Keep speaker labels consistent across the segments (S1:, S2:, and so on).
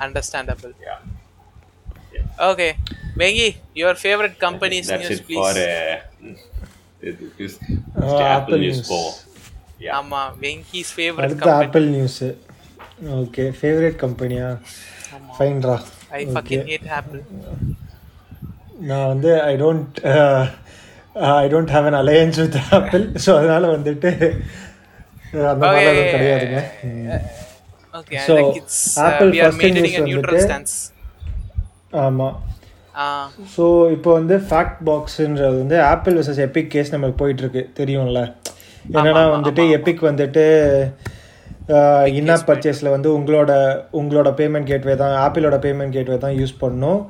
S1: Understandable.
S2: Yeah.
S1: Okay. Vengi, your favorite company's
S2: That's
S1: news,
S2: it
S1: please.
S2: for uh, this, this
S3: Uh,
S2: Apple,
S3: Apple
S2: News
S3: News.
S2: for. Yeah.
S1: ஆமா favorite
S3: அடுத்து
S1: company.
S3: Apple news okay favourite கம்பெனியா ஃபைன்ரா
S1: I fucking hate Apple.
S3: நான் வந்து I don't I don't have an alliance with Apple so அதனால வந்துட்டு uh, அந்த மாதிரி கிடையாதுங்க
S1: Okay,
S3: So,
S1: like it's
S3: Apple
S1: we are
S3: first
S1: maintaining
S3: news
S1: a neutral
S3: வந்துட்டு-
S1: stance.
S3: ஆமாம் ஸோ இப்போ வந்து ஃபேக்ட் பாக்ஸுன்றது வந்து ஆப்பிள் வர்சஸ் எபிக் கேஸ் நமக்கு போயிட்டு இருக்கு தெரியும்ல. என்னன்னா வந்துட்டு எபிக் வந்துட்டு இன்னா பர்ச்சேஸில் வந்து உங்களோட உங்களோட பேமெண்ட் கேட்வே தான் ஆப்பிளோட பேமெண்ட் கேட்வே தான் யூஸ் பண்ணும்.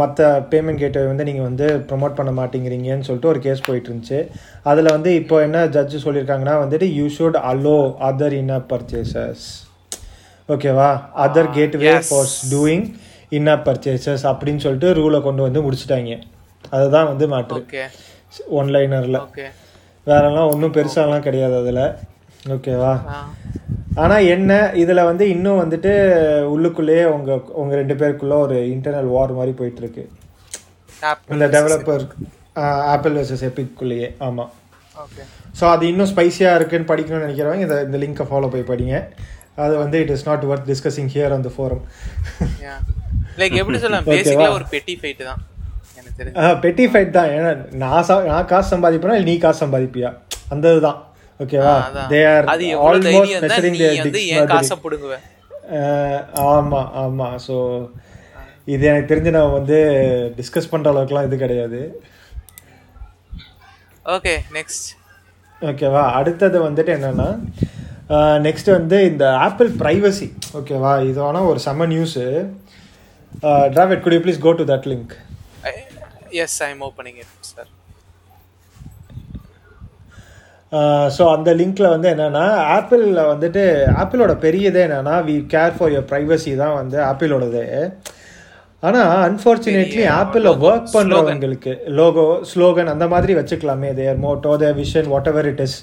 S3: மற்ற பேமெண்ட் கேட்வே வந்து நீங்கள் வந்து ப்ரொமோட் பண்ண மாட்டேங்கிறீங்கன்னு சொல்லிட்டு ஒரு கேஸ் போயிட்டு இருந்துச்சு அதில் வந்து இப்போ என்ன ஜட்ஜு சொல்லியிருக்காங்கன்னா வந்துட்டு you should allow other in-app purchases ஓகேவா other gateway
S1: yes.
S3: For doing in-app purchases அப்படின்னு சொல்லிட்டு ரூலை கொண்டு வந்து முடிச்சிட்டாங்க. அதுதான் வந்து மாற்று ஒன்லைனரில். வேறெல்லாம் ஒன்றும் பெருசாலாம் கிடையாது அதில். ஓகேவா ஆனால் என்ன இதில் வந்து இன்னும் வந்துட்டு உள்ளுக்குள்ளேயே உங்கள் உங்கள் ரெண்டு பேருக்குள்ள ஒரு இன்டர்னல் வார் மாதிரி போயிட்டு இருக்கு
S1: Apple.
S3: இந்த டெவலப்பர் ஆப்பிள் வர்சஸ் எபிக்குள்ளேயே ஆமாம்
S1: Okay.
S3: ஸோ அது இன்னும் ஸ்பைசியாக இருக்குன்னு படிக்கணும்னு நினைக்கிறவங்க இந்த இந்த லிங்கை ஃபாலோ போய் படிங்க. அது வந்து it is not worth discussing here on the forum.
S1: Like எப்படி சொல்லலாம்? பேசிக்கலா. ஒரு பெட்டி ஃபைட் தான்
S3: பெட்டி ஃபைட் தான். ஏன்னா நான் நான் காசு சம்பாதிப்பேனா நீ காசு சம்பாதிப்பியா? அந்த இதுதான் ஓகேவா. They are almost measuring their dicks
S1: காசை புடுங்குவ?
S3: ஆமாம் ஆமாம் ஸோ இது எனக்கு தெரிஞ்சு நான் வந்து டிஸ்கஸ் பண்ணுற அளவுக்குலாம் இது கிடையாது.
S1: ஓகே நெக்ஸ்ட்
S3: ஓகேவா? அடுத்தது வந்துட்டு என்னன்னா நெக்ஸ்ட் வந்து இந்த ஆப்பிள் ப்ரைவசி ஓகேவா? இது வேணால் ஒரு செம்ம news Dravid could you please go to that link
S1: yes I am opening it sir
S3: so அந்த லிங்க்ல வந்து என்னன்னா ஆப்பிளில் வந்துட்டு ஆப்பிளோட பெரியதே என்னன்னா we care for your privacy தான் வந்து ஆப்பிளோடது ஆனால் அன்ஃபார்ச்சுனேட்லி ஆப்பிளில் ஒர்க் பண்ணுறவங்களுக்கு லோகோ ஸ்லோகன் அந்த மாதிரி வச்சுக்கலாமே. Their motto their vision whatever it is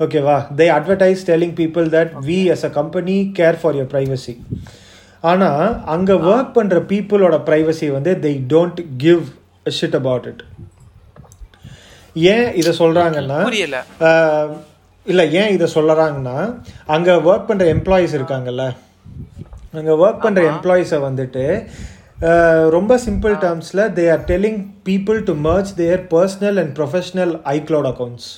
S3: ஓகேவா they advertise telling people that we as a company care for your privacy ஆனால் அங்கே ஒர்க் பண்ணுற பீப்புளோட ப்ரைவசி வந்து they don't give shit about it ஏன் இதை சொல்கிறாங்கன்னா இல்ல ஏன் இதை சொல்லறாங்கன்னா அங்க ஒர்க் பண்ற எம்ப்ளாயிஸ் இருக்காங்கல்ல. அங்க ஒர்க் பண்ற எம்ப்ளாயிஸை வந்துட்டு ரொம்ப simple டேர்ம்ஸ்ல they are telling people to merge their personal and professional iCloud accounts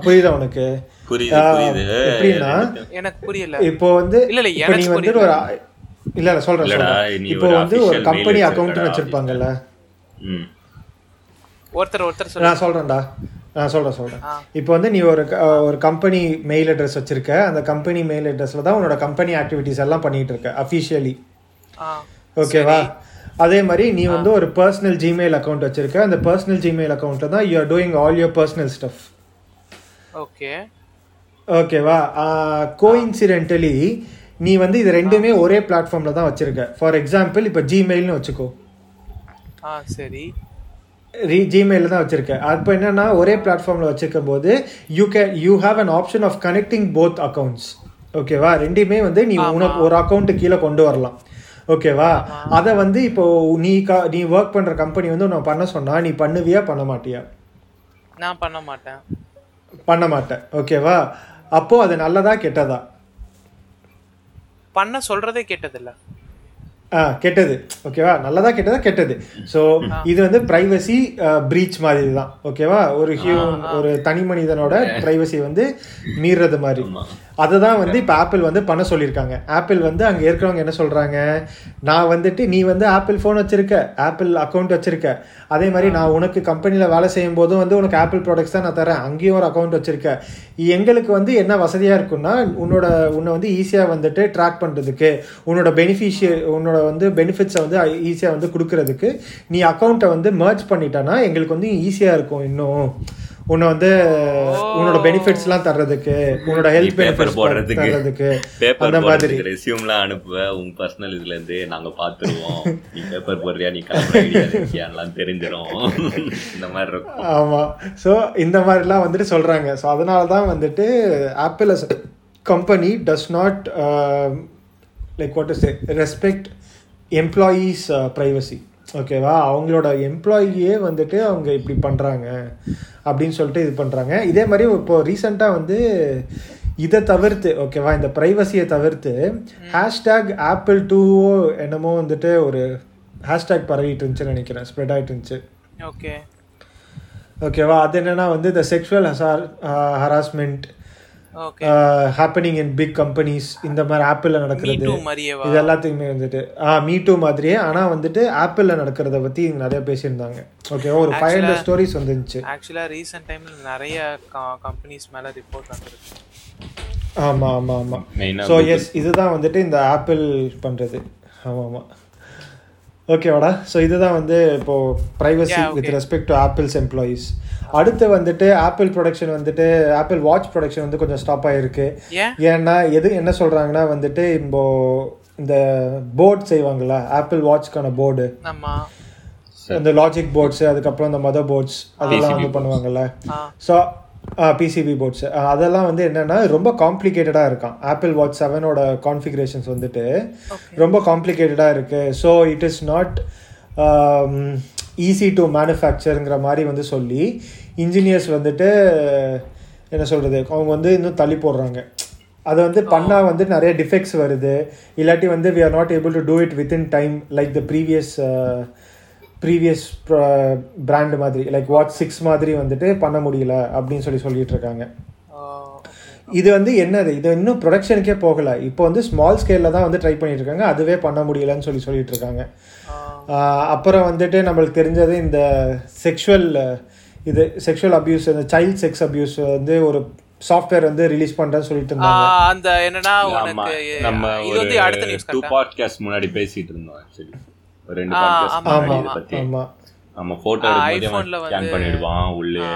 S3: புரியுதா உனக்கு?
S2: புரியுது
S3: ஆஹ்
S2: புரியுது.
S3: எப்படின்னா
S1: எனக்கு புரியல.
S3: இப்போ வந்து
S1: இல்ல, இல்ல,
S3: இப்போ நீ
S1: எனக்கு
S3: வந்துட்டு ஒரு இல்ல இல்ல சொல்றேன். இப்போ வந்து ஒரு கம்பெனி
S2: வச்சிருக்கடா,
S3: வச்சிருப்பாங்கல்ல.
S2: ம்.
S1: ஒருத்தர் ஒருத்தர்
S3: நான் சொல்றேன்டா நான் சொல்றேன் சொல்றேன்.
S1: ஆ.
S3: இப்போ வந்து நீ ஒரு ஒரு கம்பெனி மெயில் அட்ரஸ் வச்சிருக்க. அந்த கம்பெனி மெயில் அட்ரஸ்ல தான் உன்னோட கம்பெனி ஆக்டிவிட்டிஸ் எல்லாம் பண்ணிட்டு இருக்க அஃபிஷியலி
S1: ஆ.
S3: ஓகேவா அதே மாதிரி நீ வந்து ஒரு பர்சனல் ஜிமெயில் அக்கௌண்ட் வச்சிருக்க. அந்த பர்சனல் ஜிமெயில் அக்கௌண்ட்ல தான் you are doing all your personal stuff
S1: okay
S3: ஓகேவா கோஇன்சிடென்டலி நீ வந்து இது ரெண்டுமே ஒரே பிளாட்ஃபார்ம்ல தான் வச்சிருக்க. ஃபார் எக்ஸாம்பிள் இப்போ ஜிமெயில்னு வச்சுக்கோ.
S1: ஆ சரி.
S3: ரீ ஜிமெயில் தான் வச்சிருக்க. அப்போ என்னன்னா ஒரே பிளாட்ஃபார்மில் வச்சிருக்கும் போது you can you have an option of connecting both accounts ஓகேவா ரெண்டுமே வந்து நீ உனக்கு ஒரு அக்கௌண்ட்டு கீழே கொண்டு வரலாம். ஓகேவா அதை வந்து இப்போ நீ க- நீ ஒர்க் பண்ற கம்பெனி வந்து உன்னை பண்ண சொன்னா நீ பண்ணுவியா பண்ண மாட்டியா?
S1: நான் பண்ண மாட்டேன்.
S3: பண்ண மாட்டேன். ஓகேவா அப்போ அது நல்லதா கெட்டதா?
S1: பண்ண சொல்றதே கேட்டதில்ல.
S3: ஆ கெட்டது. ஓகேவா? நல்லதா கெட்டதா கெட்டது. ஸோ இது வந்து பிரைவசி பிரீச் மாதிரி தான் ஓகேவா? ஒரு ஹியூமன் ஒரு தனி மனிதனோட பிரைவசி வந்து மீறது மாதிரி. அதை தான் வந்து இப்போ ஆப்பிள் வந்து பண்ண சொல்லியிருக்காங்க. ஆப்பிள் வந்து அங்கே இருக்கிறவங்க என்ன சொல்கிறாங்க நான் வந்துட்டு நீ வந்து ஆப்பிள் ஃபோன் வச்சிருக்க ஆப்பிள் அக்கௌண்ட் வச்சிருக்க. அதே மாதிரி நான் உனக்கு கம்பெனியில் வேலை செய்யும் போதும் வந்து உனக்கு ஆப்பிள் ப்ராடக்ட்ஸ் தான் நான் தரேன் அங்கேயும் ஒரு அக்கௌண்ட் வச்சிருக்க. எங்களுக்கு வந்து என்ன வசதியாக இருக்குன்னா உன்னோட உன்னை வந்து ஈஸியாக வந்துட்டு ட்ராக் பண்ணுறதுக்கு உன்னோட பெனிஃபிஷிய உன்னோட வந்து பெனிஃபிட்ஸை வந்து ஈஸியாக வந்து கொடுக்கறதுக்கு நீ அக்கௌண்ட்டை வந்து மர்ஜ் பண்ணிட்டனா எங்களுக்கு வந்து ஈஸியாக இருக்கும் இன்னும். உன்னை வந்து உன்னோட பெனிஃபிட்ஸ்லாம் தர்றதுக்கு உன்னோட ஹெல்த்
S2: பேப்பர் போடுறதுக்கு
S3: தர்றதுக்கு
S2: பேப்பர்
S3: மாதிரி.
S2: ரெசியூம்லாம் அனுப்புவ. உங்க பர்சனல் இதுல இருந்து நாங்க பாத்துருவோம். நீ பேப்பர் போடுறியா நீ கிளம்புற ஐடியா இருக்கியான்லாம் தெரிஞ்சிடும் இந்த மாதிரி இருக்கும்.
S3: ஆமாம் ஸோ இந்த மாதிரிலாம் வந்துட்டு சொல்கிறாங்க ஸோ அதனால தான் வந்துட்டு Apple as company does not like what is respect employees privacy ஓகேவா? அவங்களோட எம்ப்ளாயியே வந்துட்டு அவங்க இப்படி பண்ணுறாங்க அப்படின்னு சொல்லிட்டு இது பண்ணுறாங்க இதே மாதிரி இப்போ ரீசெண்டாக வந்து இதை தவிர்த்து ஓகேவா? இந்த ப்ரைவசியை தவிர்த்து ஹேஷ்டேக் ஆப்பிள் டூவோ என்னமோ வந்துட்டு ஒரு ஹேஷ்டேக் பரவிட்டு இருந்துச்சுன்னு நினைக்கிறேன். ஸ்ப்ரெட் ஆகிட்டு இருந்துச்சு.
S1: ஓகே
S3: ஓகேவா? அது என்னன்னா வந்து இந்த sexual ஹசார் harassment happening in big companies இந்த மாதிரி ஆப்பிளில் நடக்கிறது இது எல்லாத்துக்குமே வந்துட்டு ஆ மீ டூ மாதிரியே ஆனால் வந்துட்டு ஆப்பிளில் நடக்கிறத பற்றி நிறைய பேசியிருந்தாங்க. ஓகேவா ஒரு ஃபைவ் ஹண்ட்ரட் ஸ்டோரிஸ் வந்துருந்துச்சு.
S1: ஆக்சுவலாக ரீசெண்ட் டைமில் நிறைய கம்பெனிஸ் மேலே ரிப்போர்ட் வந்திருக்கு.
S3: ஆமாம் ஆமாம் ஆமாம் ஸோ எஸ் இதுதான் வந்துட்டு இந்த ஆப்பிள் பண்ணுறது ஆமாம் ஆமாம் ஓகேவாடா ஸோ இதுதான் வந்து இப்போ privacy. With respect to Apple's employees அடுத்து வந்துட்டு ஆப்பிள் ப்ரொடக்ஷன் வந்துட்டு ஆப்பிள் வாட்ச் ப்ரொடக்ஷன் வந்து கொஞ்சம் ஸ்டாப் ஆகிருக்கு
S1: ஏன்
S3: ஏன்னா எது என்ன சொல்கிறாங்கன்னா வந்துட்டு இப்போ இந்த போர்ட் செய்வாங்கல்ல ஆப்பிள் வாட்ச்க்கான போர்டு இந்த லாஜிக் போர்ட்ஸ் அதுக்கப்புறம் இந்த மதர் போர்ட்ஸ் அதெல்லாம் வந்து பண்ணுவாங்கல்ல. ஸோ பிசிபி போர்ட்ஸ் அதெல்லாம் வந்து என்னன்னா ரொம்ப காம்ப்ளிகேட்டடாக இருக்கான். ஆப்பிள் வாட்ச் செவனோட கான்ஃபிகரேஷன்ஸ் வந்துட்டு ரொம்ப காம்ப்ளிகேட்டடாக இருக்கு. So it is not easy to மேனுஃபேக்சருங்கிற மாதிரி வந்து சொல்லி இன்ஜினியர்ஸ் வந்துட்டு என்ன சொல்கிறது அவங்க வந்து இன்னும் தள்ளி போடுறாங்க. அதை வந்து பண்ணால் வந்து நிறைய டிஃபெக்ட்ஸ் வருது. இல்லாட்டி வந்து we are not able to do it within time like the previous previous brand மாதிரி லைக் வாட்ச் சிக்ஸ் மாதிரி வந்துட்டு பண்ண முடியல அப்படின்னு சொல்லி சொல்லிட்டு இருக்காங்க. இது வந்து என்னது? இது இன்னும் ப்ரொடக்ஷனுக்கே போகல. இப்போ வந்து ஸ்மால் ஸ்கேலில் தான் வந்து ட்ரை பண்ணிட்டு இருக்காங்க. அதுவே பண்ண முடியலன்னு சொல்லி சொல்லிட்டு இருக்காங்க. அப்புறம் வந்துட்டு நம்மளுக்கு தெரிஞ்சது இந்த செக்ஷுவல் இது செக்ஷுவல் அபியூஸ் இந்த சைல்ட் செக்ஸ் அபியூஸ் வந்து ஒரு சாஃப்ட்வேர் வந்து ரிலீஸ் பண்ணுறேன்னு சொல்லிட்டு இருந்தாங்க.
S1: அந்த என்னன்னா
S2: நம்ம
S1: இது வந்து அடுத்த நியூஸ்
S2: டூ
S1: கரெக்டா?
S2: பாட்காஸ்ட் முன்னாடி பேசிட்டு இருந்தோம் ரெண்டு பாட்காஸ்ட் பத்தி. நம்ம போட்டோ எடுக்கும்போது ஸ்கேன் பண்ணிடுவான் உள்ளே.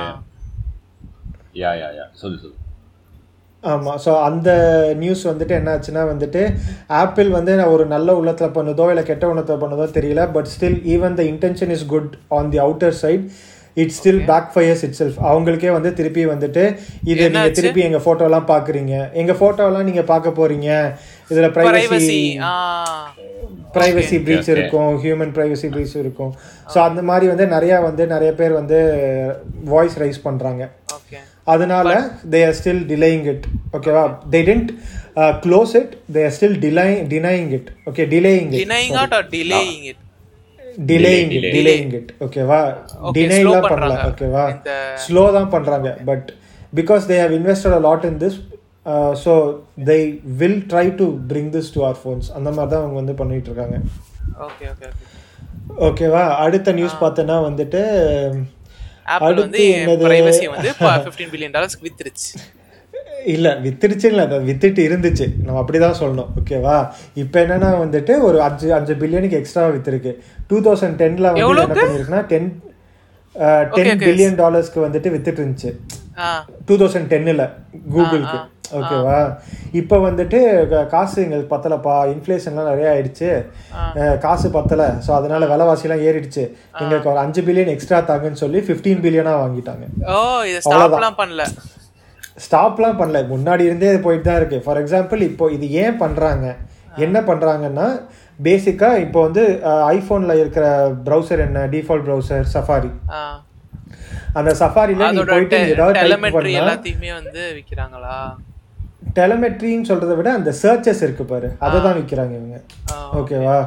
S2: யா யா யா சொல்லு சொல்லு.
S3: ஆமாம் ஸோ அந்த நியூஸ் வந்துட்டு என்னாச்சுன்னா வந்துட்டு ஆப்பிள் வந்து ஒரு நல்ல உள்ளத்தில் பண்ணுதோ இல்லை கெட்ட உள்ளத்தில் பண்ணுதோ தெரியல but still even the intention is good on the outer side it still backfires itself அவங்களுக்கே வந்து திருப்பி வந்துட்டு இது நீங்கள்
S1: என்னாச்சு?
S3: திருப்பி எங்கள் ஃபோட்டோலாம் பார்க்குறீங்க எங்கள் ஃபோட்டோலாம் நீங்கள் பார்க்க போகிறீங்க இதில் ப்ரைவசி
S1: பிரைவசி
S3: ப்ரீச். இருக்கும் ஹியூமன் ப்ரைவசி ப்ரீச் இருக்கும். ஸோ அந்த மாதிரி வந்து நிறையா வந்து நிறைய பேர் வந்து வாய்ஸ் ரைஸ் பண்ணுறாங்க
S1: ஓகே
S3: அதனால they are still delaying it ஓகேவா they tend close it they are still delay denying it okay delaying it
S1: denying delaying it
S3: delaying it. Delaying it ஓகேவா
S1: Okay,
S3: டினைலாம்
S1: slow
S3: பண்ணல
S1: பண்றாங்க.
S3: ஓகேவா ஸ்லோ தான் பண்றாங்க but because they have invested a lot in this so they will try to bring this to our phones அந்த மாதிரி தான் அவங்க வந்து பண்ணிட்டு இருக்காங்க
S1: ஓகே ஓகே ஓகே
S3: ஓகேவா அடுத்த நியூஸ் பார்த்தேன்னா வந்துட்டு
S1: ஆப்பிள் வந்து? பிரைவசி வந்து 15 பில்லியன் டாலர்ஸ்க்கு வித்துருச்சு.
S3: இல்லை வித்துருச்சு இல்லை அது வித்துட்டு இருந்துச்சு. நம்ம அப்படி தான் சொல்லணும் ஓகேவா இப்போ என்னன்னா வந்துட்டு ஒரு அஞ்சு அஞ்சு பில்லியனுக்கு எக்ஸ்ட்ரா வித்துருக்கு. டூ தௌசண்ட் டென்னில் வந்து என்ன
S1: எவ்வளவுக்கு?
S3: பண்ணியிருக்குன்னா டென் டென். பில்லியன் டாலர்ஸ்க்கு வந்துட்டு வித்துட்டு இருந்துச்சு. டூ தௌசண்ட் டென்னில் கூகுளுக்கு ஓகேவா இப்போ வந்துட்டு காசு எங்களுக்கு பத்தலப்பா. இன்ஃப்ளேஷன்லாம் நிறைய ஆயிடுச்சு. காசு பத்தலை. ஸோ அதனால விலைவாசிலாம் ஏறிடுச்சு. எங்களுக்கு ஒரு அஞ்சு பில்லியன் எக்ஸ்ட்ரா தாங்கன்னு சொல்லி ஃபிஃப்டீன் பில்லியனாக வாங்கிட்டாங்க.
S1: ஸ்டாப்லாம் பண்ணல.
S3: ஸ்டாப்லாம் பண்ணல. முன்னாடி இருந்தே இது போயிட்டு தான் இருக்கு. ஃபார் எக்ஸாம்பிள் இப்போ இது ஏன் பண்றாங்க? என்ன பண்றாங்கன்னா பேசிக்கா இப்போ வந்து ஐஃபோன்ல இருக்கிற ப்ரௌசர் என்ன? டிஃபால்ட் ப்ரௌசர் சஃபாரி அந்த சஃபாரில நீ போயிட்டு ஏதாவது
S1: எல்லாத்தையுமே வந்து விக்கிறாங்களா?
S3: டெலமெட்ரின்னு சொல்றதை விட அந்த சர்ச்சஸ் இருக்கு பாரு. அதை தான் விற்கிறாங்க இவங்க. ஓகேவா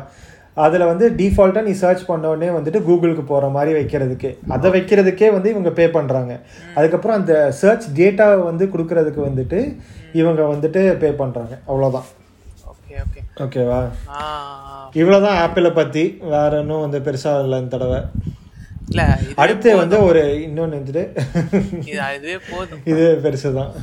S3: அதுல வந்து டிஃபால்ட்டா நீ சர்ச் பண்ண உடனே வந்துட்டு கூகுளுக்கு போற மாதிரி வைக்கிறதுக்கு. அதை வைக்கிறதுக்கே வந்து இவங்க பே பண்றாங்க. அதுக்கப்புறம் அந்த சர்ச் டேட்டா வந்து கொடுக்கறதுக்கு வந்துட்டு இவங்க வந்துட்டு பே
S1: ஓகே ஓகே
S3: ஓகேவா
S1: ஆ
S3: இவ்வளவுதான் ஆப்பிளை பத்தி. வேற இன்னும் வந்து பெருசா இல்லை இந்த தடவை. அடுத்து வந்து ஒரு இன்னொன்று வந்துட்டு இது பெருசு தான்